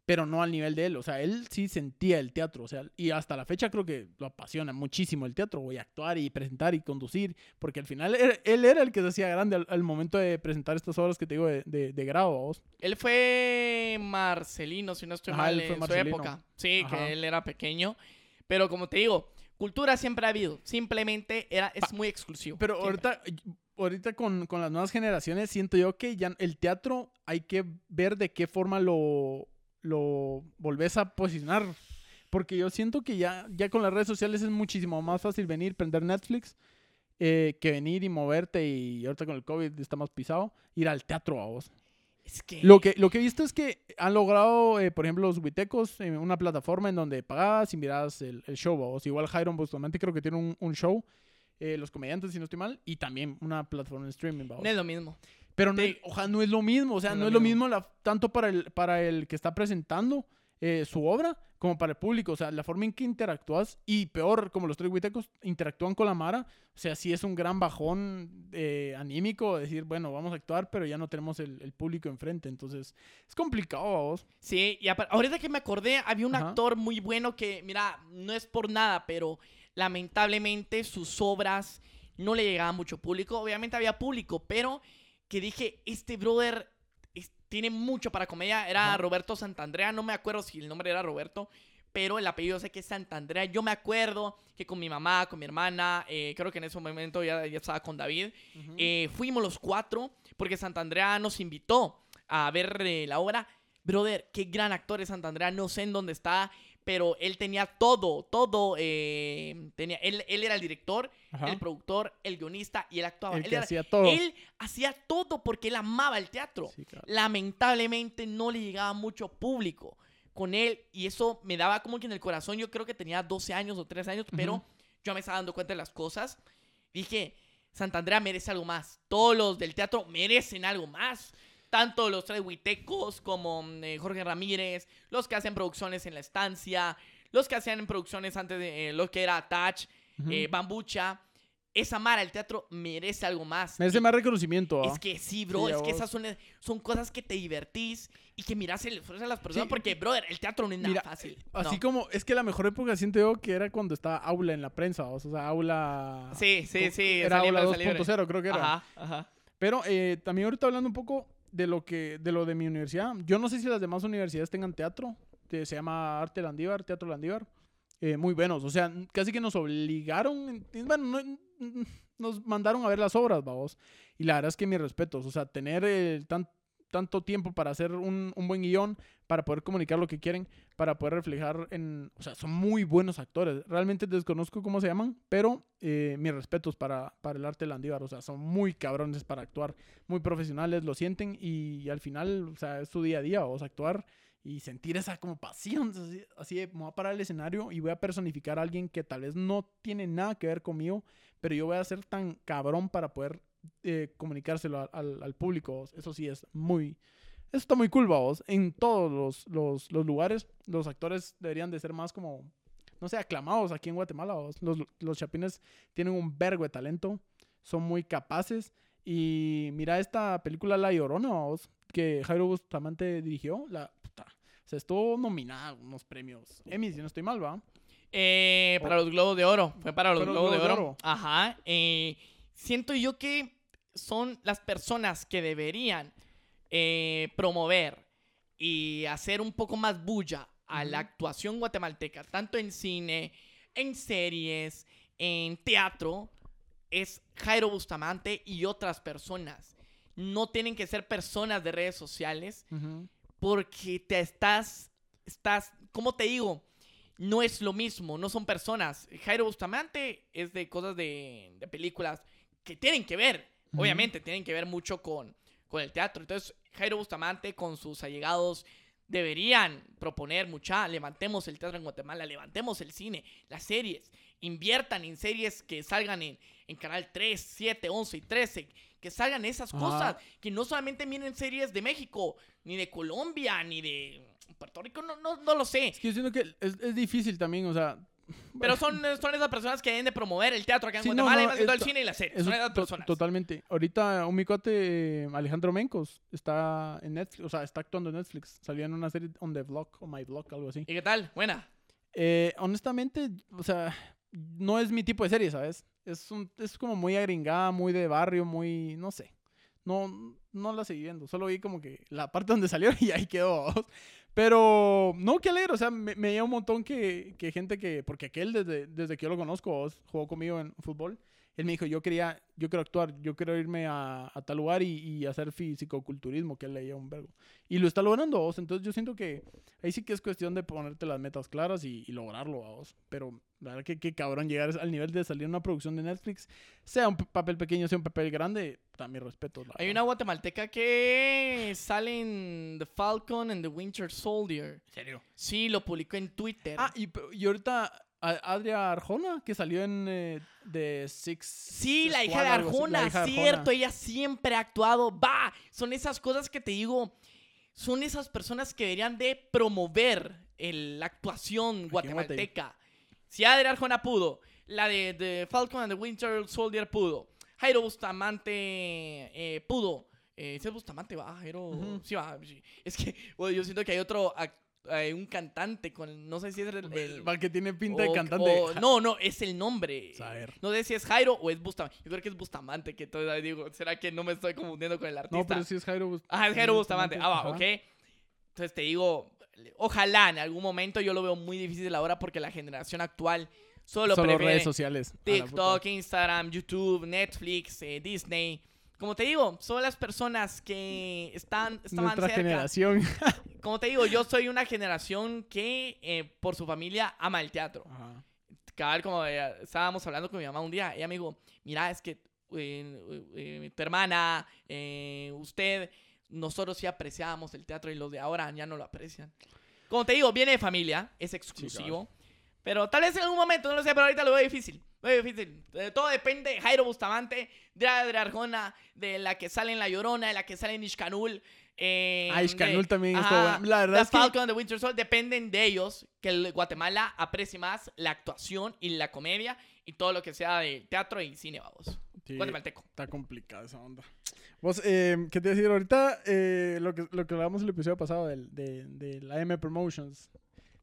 pero no al nivel de él. O sea, él sí sentía el teatro. O sea, y hasta la fecha creo que lo apasiona muchísimo el teatro. Voy a actuar y presentar y conducir. Porque al final era- él era el que se hacía grande al, al momento de presentar estas obras que te digo de, de, de grado. Él fue Marcelino, si no estoy Ajá, mal, él en su época. Sí, Ajá. que él era pequeño. Pero como te digo, cultura siempre ha habido. Simplemente era, es muy exclusivo. Pero Siempre. ahorita, ahorita con, con las nuevas generaciones siento yo que ya el teatro hay que ver de qué forma lo, lo volvés a posicionar. Porque yo siento que ya, ya con las redes sociales es muchísimo más fácil venir, prender Netflix, eh, que venir y moverte. Y ahorita con el COVID está más pisado, ir al teatro a vos. Es que... Lo que, lo que he visto es que han logrado, eh, por ejemplo, los Huitecos, en una plataforma en donde pagabas y mirabas el, el show. O igual Jairon Bustamante creo que tiene un, un show, eh, los comediantes, si no estoy mal, y también una plataforma de streaming. ¿va? No es lo mismo. Pero no, es- no es lo mismo, o sea, No no, es lo mismo la- tanto para el, para el que está presentando eh, su obra como para el público. O sea, la forma en que interactúas, y peor, como los tres huitecos interactúan con la Mara, o sea, sí es un gran bajón eh, anímico decir, bueno, vamos a actuar, pero ya no tenemos el, el público enfrente. Entonces, es complicado a vos. Sí, y ahorita que me acordé, había un Ajá. actor muy bueno que, mira, no es por nada, pero lamentablemente sus obras no le llegaban mucho público. Obviamente había público, pero que dije, este brother es- tiene mucho para comedia. Era. Roberto Santandrea, no me acuerdo si el nombre era Roberto, pero el apellido sé que es Santandrea. Yo me acuerdo que con mi mamá, con mi hermana, eh, creo que en ese momento ya, ya estaba con David, eh, fuimos los cuatro porque Santandrea nos invitó a ver eh, la obra. Brother, qué gran actor es Santandrea, no sé en dónde está, pero él tenía todo, todo. eh, tenía, él, él era el director, Ajá. el productor, el guionista y él actuaba. el él, era- hacía todo. él hacía todo porque él amaba el teatro. Sí, claro. Lamentablemente no le llegaba mucho público con él y eso me daba como que en el corazón. Yo creo que tenía 12 años o 13 años, pero yo me estaba dando cuenta de las cosas. Dije, Santandrea merece algo más. Todos los del teatro merecen algo más. Tanto los tres huitecos como mm, eh, Jorge Ramírez, los que hacen producciones en la estancia, los que hacían producciones antes de eh, lo que era Touch, eh, Bambucha. Esa Mara, el teatro merece algo más. Merece Y- más reconocimiento. ¿ah? es que sí, bro, Sí, a es que esas son, son cosas que te divertís y que miras el esfuerzo de las personas Sí, porque, brother, el teatro no es nada Mira, fácil. Así no. como, es que la mejor época siento yo que era cuando estaba aula en la prensa, o sea, aula... Sí, sí, sí. Era aula esa libre. 2.0 creo que era. Ajá, ajá. Pero eh, también ahorita hablando un poco de lo que de lo de mi universidad. Yo no sé si las demás universidades tengan teatro. que se llama Arte Landívar, Teatro Landívar. eh, muy buenos. O sea, casi que nos obligaron. Bueno, no- nos mandaron a ver las obras, vamos. Y la verdad es que mis respetos. O sea, tener eh, tan- tanto tiempo para hacer un, un buen guion, para poder comunicar lo que quieren, para poder reflejar en... O sea, son muy buenos actores. Realmente desconozco cómo se llaman, pero eh, mis respetos para, para el arte landívar. O sea, son muy cabrones para actuar, muy profesionales, lo sienten y, al final, o sea, es su día a día, o sea, actuar y sentir esa como pasión, así, así de, me voy a parar el escenario y voy a personificar a alguien que tal vez no tiene nada que ver conmigo, pero yo voy a ser tan cabrón para poder eh, comunicárselo al, al- al público. Eso sí es muy... Eso está muy cool, vos. En todos los, los, los lugares, los actores deberían de ser más como, no sé, aclamados aquí en Guatemala. vos. Los, los chapines tienen un vergo de talento, son muy capaces. Y mira esta película La Llorona, vos, que Jairo Bustamante dirigió. La, puta, o sea, estuvo nominada a unos premios Emmy, si no estoy mal, ¿va? Eh, para los Globos de Oro. Fue para los Globos de Globos Oro. de Oro. Ajá. eh, siento yo que son las personas que deberían eh, promover y hacer un poco más bulla a la actuación guatemalteca, tanto en cine, en series, en teatro, es Jairo Bustamante y otras personas. No tienen que ser personas de redes sociales porque te estás estás, ¿cómo te digo? No es lo mismo, no son personas. Jairo Bustamante es de cosas de, de películas que tienen que ver, obviamente, tienen que ver mucho con, con el teatro. Entonces, Jairo Bustamante con sus allegados deberían proponer mucha, levantemos el teatro en Guatemala, levantemos el cine, las series, inviertan en series que salgan en, en Canal 3, 7, 11 y 13, que salgan esas Ajá. cosas, que no solamente miren series de México, ni de Colombia, ni de Puerto Rico, no, no, no lo sé. Es que yo siento que es, es difícil también, o sea. Pero son, son esas personas que deben de promover el teatro acá en Sí, no, Guatemala y no, más que todo el cine y las series. Eso Son esas personas. totalmente. Ahorita un mi cuate, Alejandro Mencos, está en Netflix, o sea, está actuando en Netflix. Salió en una serie on the vlog, o my vlog, algo así. ¿Y qué tal? Buena. Eh, honestamente, o sea, no es mi tipo de serie, ¿sabes? Es, un, es como muy agringada, muy de barrio, muy, no sé. No, no la seguí viendo, solo vi como que la parte donde salió y ahí quedó. Pero, no, qué alegre, o sea, me, me lleva un montón que, que gente que, porque aquel desde, desde que yo lo conozco, jugó conmigo en fútbol, él me dijo, yo quería, yo quiero actuar, yo quiero irme a, a tal lugar y, y hacer fisicoculturismo, que él leía un vergo. Y lo está logrando vos, entonces yo siento que ahí sí que es cuestión de ponerte las metas claras y, y lograrlo vos. Pero la verdad que qué cabrón llegar al nivel de salir una producción de Netflix, sea un papel pequeño, sea un papel grande, también respeto. la Hay verdad. una guatemalteca que sale en The Falcon and the Winter Soldier. ¿En serio? Sí, lo publicó en Twitter. Ah, y, ahorita Adria Arjona, que salió en eh, The Six. Sí, la hija de así, Arjona, de cierto, Arjona. ella siempre ha actuado. Va, son esas cosas que te digo, son esas personas que deberían de promover el- la actuación guatemalteca. Si Adria Arjona pudo, la de, de Falcon and the Winter Soldier pudo, Jairo Bustamante eh, pudo. Eh, ¿sí es Bustamante? Va, Jairo. Sí, va. sí. Es que bueno, yo siento que hay otro, ac- eh, un cantante con, no sé si es el, el- que tiene pinta de cantante. o- no, no, es el nombre. Saber. No sé si es Jairo o es Bustamante. Yo creo que es Bustamante, que todavía digo, ¿será que no me estoy confundiendo con el artista? No, pero sí es Jairo Bust- Ah, es Jairo Bustamante. Ah, va, ok. Entonces te digo, ojalá en algún momento yo lo veo muy difícil ahora porque la generación actual solo, Solo prefiere redes sociales. TikTok, Instagram, YouTube, Netflix, eh, Disney. Como te digo, son las personas que están, estaban Nuestra cerca. generación. Como te digo, yo soy una generación que eh, por su familia ama el teatro Ajá. cabal, como eh, estábamos hablando con mi mamá un día, ella me dijo, mira, es que eh, eh, tu hermana, eh, usted, nosotros sí apreciábamos el teatro y los de ahora ya no lo aprecian. Como te digo, viene de familia, es exclusivo. pero tal vez en algún momento, no lo sé, pero ahorita lo veo difícil. Lo veo difícil. Eh, todo depende de Jairo Bustamante, de Adria Arjona, de la que sale en La Llorona, de la que sale en Ishkanul. Eh, Ah, Ishkanul de- también ajá, estuvo bueno. La verdad The es que- Falcon, The Winter Soldier, dependen de ellos que el Guatemala aprecie más la actuación y la comedia y todo lo que sea de teatro y cine, vamos. Sí, Guatemalteco. está complicada esa onda. Vos, eh, ¿qué te decir ahorita? Eh, lo, que, lo que hablamos el episodio pasado del, de, de la M Promotions.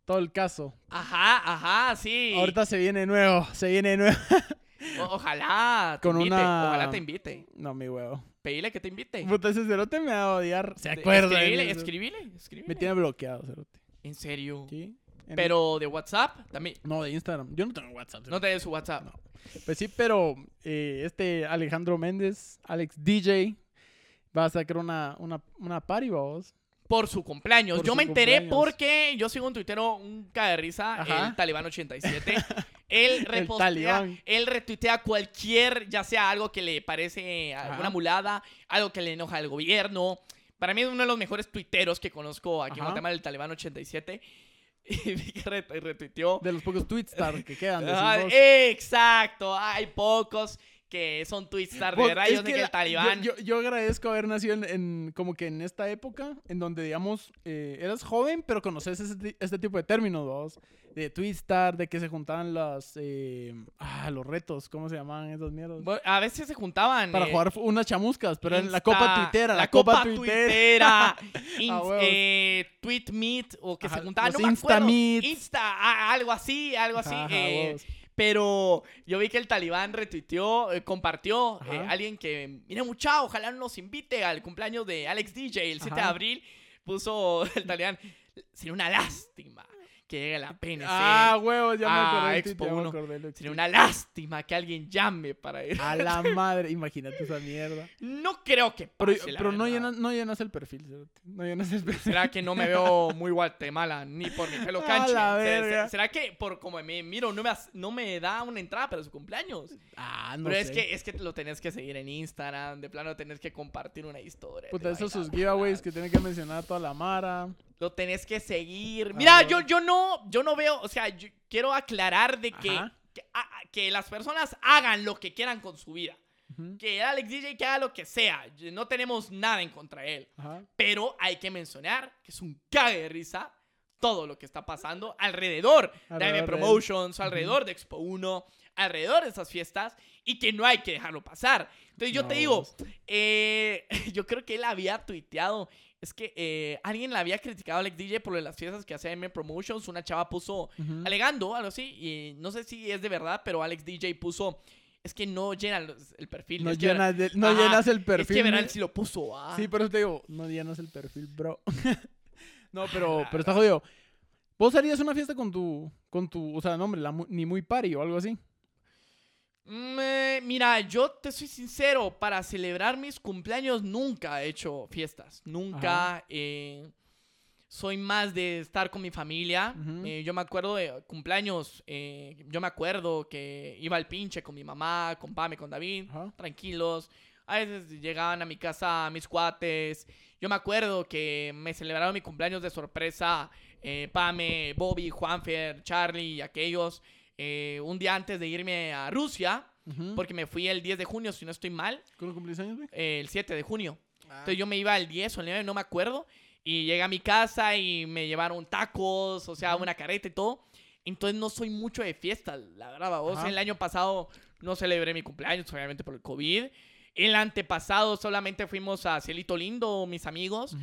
Todo el caso. Ajá, ajá, sí. Ahorita se viene nuevo, se viene nuevo. O- ojalá te Con invite, una- ojalá te invite. No, mi huevo. Pedile que te invite. Puta, ese cerote me va a odiar. Se acuerda. Escribile, escribile, escribile. Me tiene bloqueado, cerote. En serio. ¿Sí? En- Pero de WhatsApp también. No, de Instagram. Yo no tengo WhatsApp. No cerote. te des su WhatsApp. No. Pues sí, pero eh, este Alejandro Méndez, Alex DJ, va a sacar una, una, una party, vos. Por su cumpleaños. Por yo su me enteré cumpleaños. porque yo sigo un tuitero, un caga de risa, Ajá. el Talibán87. él repostea, Talibán. él retuitea cualquier, ya sea algo que le parece Ajá. alguna mulada, algo que le enoja al gobierno. Para mí es uno de los mejores tuiteros que conozco aquí en Ajá. Guatemala, el Talibán87. Y vi que re- retuiteó. De los pocos tweets que quedan. Ah, exacto, hay pocos que son tweetstar de Vos, verdad. es Yo sé que, el Talibán. Yo, yo- yo agradezco haber nacido en, en- como que en esta época, en donde, digamos, eh, eras joven, pero conoces este tipo de términos, vos. De Twistar, de que se juntaban los, eh, ah, los retos, ¿cómo se llamaban esas mierdas? Bueno, A veces se juntaban. Para eh, jugar unas chamuscas, pero en la Insta- copa tuitera, la, la copa, copa tuitera. eh, tweet meet o que Ajá, se juntaban, los no me Insta acuerdo. meets. Insta, algo así, algo así. Ajá. Pero yo vi que el talibán retuiteó, eh, compartió eh, alguien que, mira mucha, ojalá nos invite al cumpleaños de Alex DJ el 7 de abril. Puso el talibán, sería una lástima que llegue la PNC. Ah, huevos, ya me Ah, acordé. del Expo tweet, ya me uno. acordé del Sería una lástima que alguien llame para ir. A la madre, imagínate esa mierda. No creo que Pero, pase, la pero no, llenas, no llenas el perfil. No llenas el perfil. ¿Será que no me veo muy Guatemala ni por mi pelo A canche? la ¿Se- se- verga. ¿Será que por como me miro no me, no me da una entrada para su cumpleaños? Ah, no Pero sé. es que, es que lo tenés que seguir en Instagram, de plano tenés que compartir una historia. Puta, esos sus giveaways que tiene que mencionar a toda la mara. Lo tenés que seguir. Ah, Mira, yo, yo no, yo no veo, o sea, yo quiero aclarar de que, que, a- que las personas hagan lo que quieran con su vida. Ujú, Que Alex DJ que haga lo que sea. No tenemos nada en contra de él. Ajá. Pero hay que mencionar que es un cague de risa todo lo que está pasando alrededor, de Alrededor AM de él. Promotions, alrededor de Expo 1, alrededor de esas fiestas y que no hay que dejarlo pasar. Entonces yo te digo, eh, yo creo que él había tuiteado, es que eh, alguien le había criticado a Alex DJ por lo de las fiestas que hace AM Promotions, una chava puso alegando algo así y no sé si es de verdad, pero Alex DJ puso, es que no llena el perfil. No, es que llenas, de- no Ajá, llenas el Es perfil. que ni- verán si lo puso. ah. Sí, pero te digo, no llenas el perfil, bro. no, pero, Ah, pero está jodido. ¿Vos harías una fiesta con tu, con tu, o sea, no, hombre, la ni muy party o algo así? Mm, eh, mira, yo te soy sincero, para celebrar mis cumpleaños nunca he hecho fiestas. Nunca. eh, soy más de estar con mi familia. Eh, yo me acuerdo de cumpleaños. eh, yo me acuerdo que iba al pinche con mi mamá, con Pame, con David. Tranquilos. A veces llegaban a mi casa mis cuates. Yo me acuerdo que me celebraron mi cumpleaños de sorpresa. Pame, Bobby, Juanfer, Charlie y aquellos. Eh, un día antes de irme a Rusia. Porque me fui el 10 de junio, si no estoy mal. ¿Cuándo cumplís años, güey? eh, el 7 de junio. Ah. Entonces yo me iba el 10 o el 9, no me acuerdo. Y llegué a mi casa y me llevaron tacos, o sea, una careta y todo. Entonces no soy mucho de fiestas, la verdad. Vos Ajá. el año pasado no celebré mi cumpleaños, obviamente por el COVID. El antepasado solamente fuimos a Cielito Lindo, mis amigos.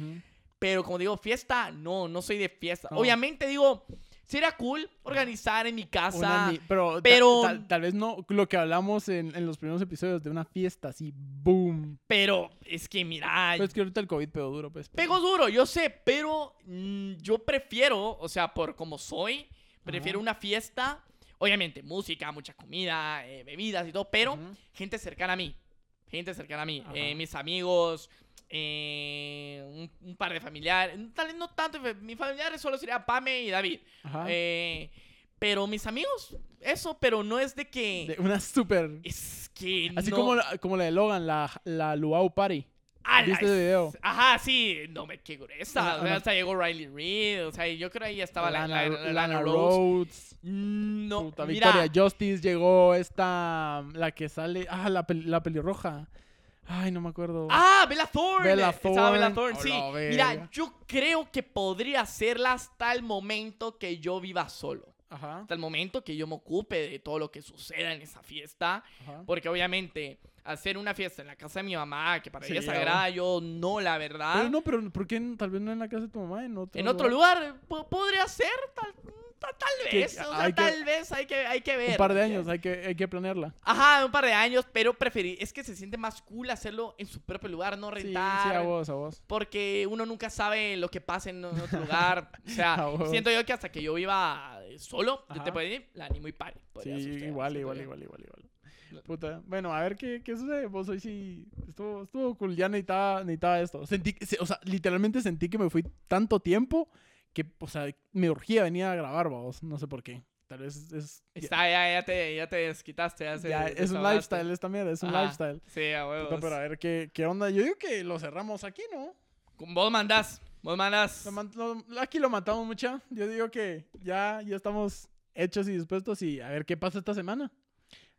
Pero como digo, fiesta, no, no soy de fiesta. No. Obviamente digo, sería cool organizar en mi casa. pero, pero- tal, tal vez no lo que hablamos en, en los primeros episodios de una fiesta así, boom. Pero es que mira, Pues es que ahorita el COVID pegó duro, pues. Pego duro, yo sé, pero mm, yo prefiero, o sea, por como soy, prefiero Ajá. una fiesta, obviamente, música, mucha comida, eh, bebidas y todo, pero Ujú. gente cercana a mí, gente cercana a mí, Ajá. eh, mis amigos, eh, un, un par de familiares, tal vez no tanto, mis familiares solo sería Pame y David, Ajá. eh, pero mis amigos, eso, pero no es de que... De una super... Es que Así no- como, la, como la de Logan, la, la Luau Party. ¡Ala! ¿Viste ese video? Ajá, sí, no me qué gruesa. O sea, hasta llegó Riley Reid. O sea, yo creo ahí ya estaba la, Lana, la- la- Lana Rose. Rhodes. No, Puta, mira. Victoria Justice llegó esta... La que sale... Ah, la, pel- la pelirroja. Ay, no me acuerdo. Ah, Bella Thorne. Bella Estaba Bella Thorne. Thorne, sí. Mira, yo creo que podría hacerla hasta el momento que yo viva solo. Ajá. Hasta el momento que yo me ocupe de todo lo que suceda en esa fiesta. Ajá. Porque obviamente, hacer una fiesta en la casa de mi mamá, que para Sí, ella es sagrada, yo no, la verdad. Pero no, pero ¿por qué tal vez no en la casa de tu mamá? En otro, En otro lugar, po- podría ser, tal, tal, Que vez. O sea, que- tal vez hay que, hay que ver. Un par de ¿me años, entiendes? hay que, hay que planearla. Ajá, un par de años, pero preferí. Es que se siente más cool hacerlo en su propio lugar, no Sí, sí, rentar. a vos, a vos. Porque uno nunca sabe lo que pasa en otro lugar. O sea, siento yo que hasta que yo viva eh, solo, yo Ajá. te puedo decir, la ni muy pari. Sí, podría igual, igual, yo. igual, igual, igual. Puta. Bueno, a ver qué, qué sucede. Vos hoy sí. Estuvo, estuvo cool. Ya necesitaba, necesitaba esto. Sentí, se- o sea, literalmente sentí que me fui tanto tiempo que, o sea, me urgía venir a grabar, vos. No sé por qué. Tal vez es. Está, ya, ya, te, ya te desquitaste. Ya, se- ya, es un lifestyle esta mierda, es un Ajá. lifestyle. Sí, a huevos. Pero a ver qué, qué onda. Yo digo que lo cerramos aquí, ¿no? Vos mandás. Vos mandás. Lo man- lo- aquí lo matamos mucha. Yo digo que ya, ya estamos hechos y dispuestos y a ver qué pasa esta semana.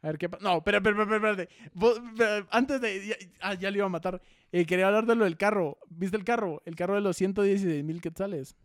A ver qué pasa. No, espérate. Vos- espera, antes de. Ya, ah, ya le iba a matar. Eh, quería hablar de lo del carro. ¿Viste el carro? El carro de los 116 mil quetzales.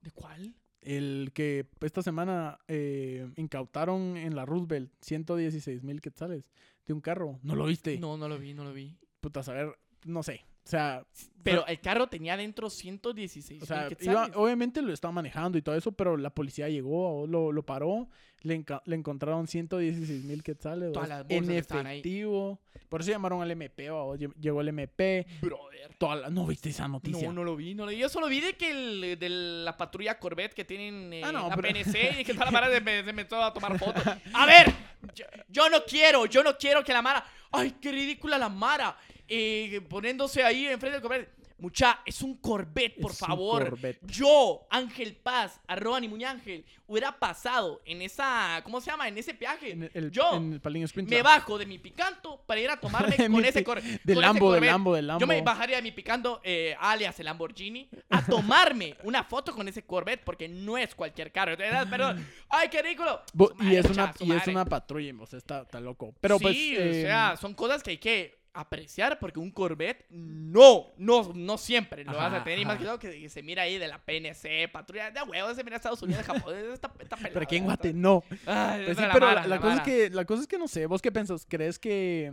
¿De cuál? El que esta semana eh, incautaron en la Roosevelt 116 mil quetzales de un carro. ¿No lo viste? No, no lo vi, no lo vi. Puta, a ver, no sé. O sea, Pero el carro tenía dentro 116 O sea, mil iba- obviamente lo estaba manejando y todo eso, pero la policía llegó, lo, lo paró, le, le encontraron 116 mil quetzales Todas las en efectivo. Por eso llamaron al MP, vos, lle- llegó el MP. Brother. Toda la- no viste esa noticia. No, no lo vi, no lo vi. Yo solo vi de que el, de la patrulla Corvette que tienen eh, Ah, no, la pero- PNC y que toda la Mara se, se metió a tomar fotos. A ver, yo, yo no quiero, yo no quiero que la Mara. Ay, qué ridícula la Mara. Eh, poniéndose ahí enfrente del Corvette. Mucha, es un Corvette, por Es favor. Corvette. Yo, Ángel Paz, arroba ni Muñángel, hubiera pasado en esa, ¿cómo se llama? En ese peaje. En el, yo en el me bajo de mi picanto para ir a tomarme con ese, cor- Del Lambo, del Corvette. Lambo, del Lambo. Yo me bajaría de mi picando, eh, alias el Lamborghini, a tomarme una foto con ese Corvette porque no es cualquier carro. Perdón. ¡Ay, qué ridículo! Bo- y es una y es una patrulla, o sea, está, está loco. Pero sí, pues o eh, sea, son cosas que hay que apreciar porque un Corvette no, no, no siempre lo vas a tener. Y más que todo que se mira ahí de la PNC, patrulla de huevos, se mira Estados Unidos, Japón. Está, está pero aquí en Guate no. Ay, Pues sí, es pero la, la cosa es que la cosa es que no sé, ¿vos qué pensás? ¿Crees que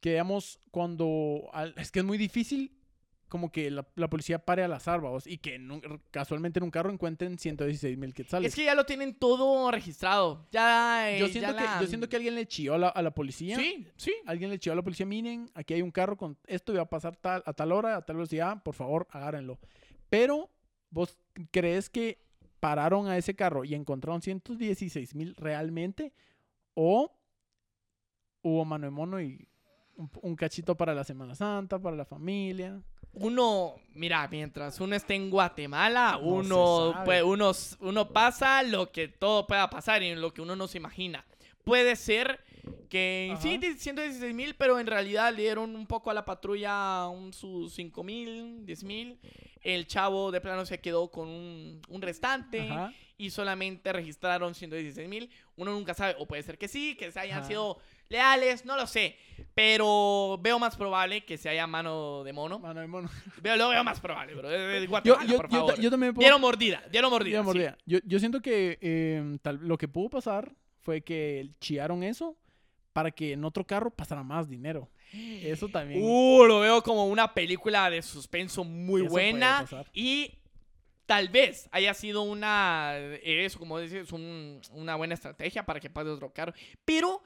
que digamos cuando al- es que es muy difícil como que la, la policía pare al azar, vamos, y que en un- casualmente en un carro encuentren 116 mil quetzales? Es que ya lo tienen todo registrado. Ya, eh, yo ya siento que la- yo siento que alguien le chilló a la, a la policía. Sí, sí. Alguien le chilló a la policía, miren, aquí hay un carro con esto y va a pasar tal, a tal hora, a tal velocidad, por favor, agárrenlo. Pero, ¿vos crees que pararon a ese carro y encontraron 116 mil realmente? ¿O hubo mano en mono y un, un cachito para la Semana Santa, para la familia? Uno, mira, mientras uno esté en Guatemala, No uno, pues, uno, uno pasa lo que todo pueda pasar y lo que uno no se imagina. Puede ser que Ajá. sí, 116 mil, pero en realidad le dieron un poco a la patrulla un, sus 5 mil, 10 mil. El chavo de plano se quedó con un, un restante Ajá. y solamente registraron 116 mil. Uno nunca sabe, o puede ser que sí, que se hayan Ajá. sido leales, no lo sé. Pero veo más probable que se haya mano de mono. Mano en mono. Veo, lo veo más probable, bro. De- de Yo, Guatemala, yo, por yo, favor. ta- yo también puedo- Dieron mordida, dieron mordida. Sí. mordida. Yo, yo siento que eh, tal- lo que pudo pasar fue que chillaron eso para que en otro carro pasara más dinero. Eso también. Uh, lo veo como una película de suspenso muy Eso puede buena. pasar. Y tal vez haya sido una. Eso, como dices, un- una buena estrategia para que pase otro carro. Pero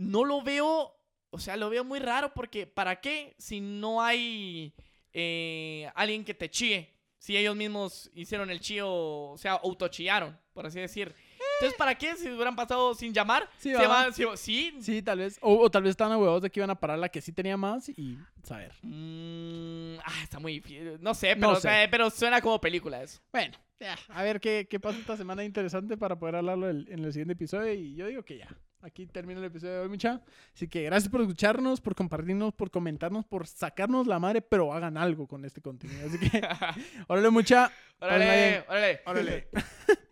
no lo veo. O sea, lo veo muy raro porque ¿para qué si no hay eh, alguien que te chíe? Si ellos mismos hicieron el chío, o sea, autochillaron, por así decir. Entonces, ¿para qué si hubieran pasado sin llamar? Sí, se va. van- sí, sí, Sí, tal vez. O, o tal vez estaban a huevos de que iban a parar la que sí tenía más y saber. Mm, ah, está muy difícil. No sé, No pero, sé. sea, pero suena como película eso. Bueno, ya, a ver qué, qué pasa esta semana interesante para poder hablarlo el- en el siguiente episodio. Y yo digo que ya. Aquí termina el episodio de hoy, mucha. Así que gracias por escucharnos, por compartirnos, por comentarnos, por sacarnos la madre, pero hagan algo con este contenido. Así que, órale, mucha. Órale, órale. Órale.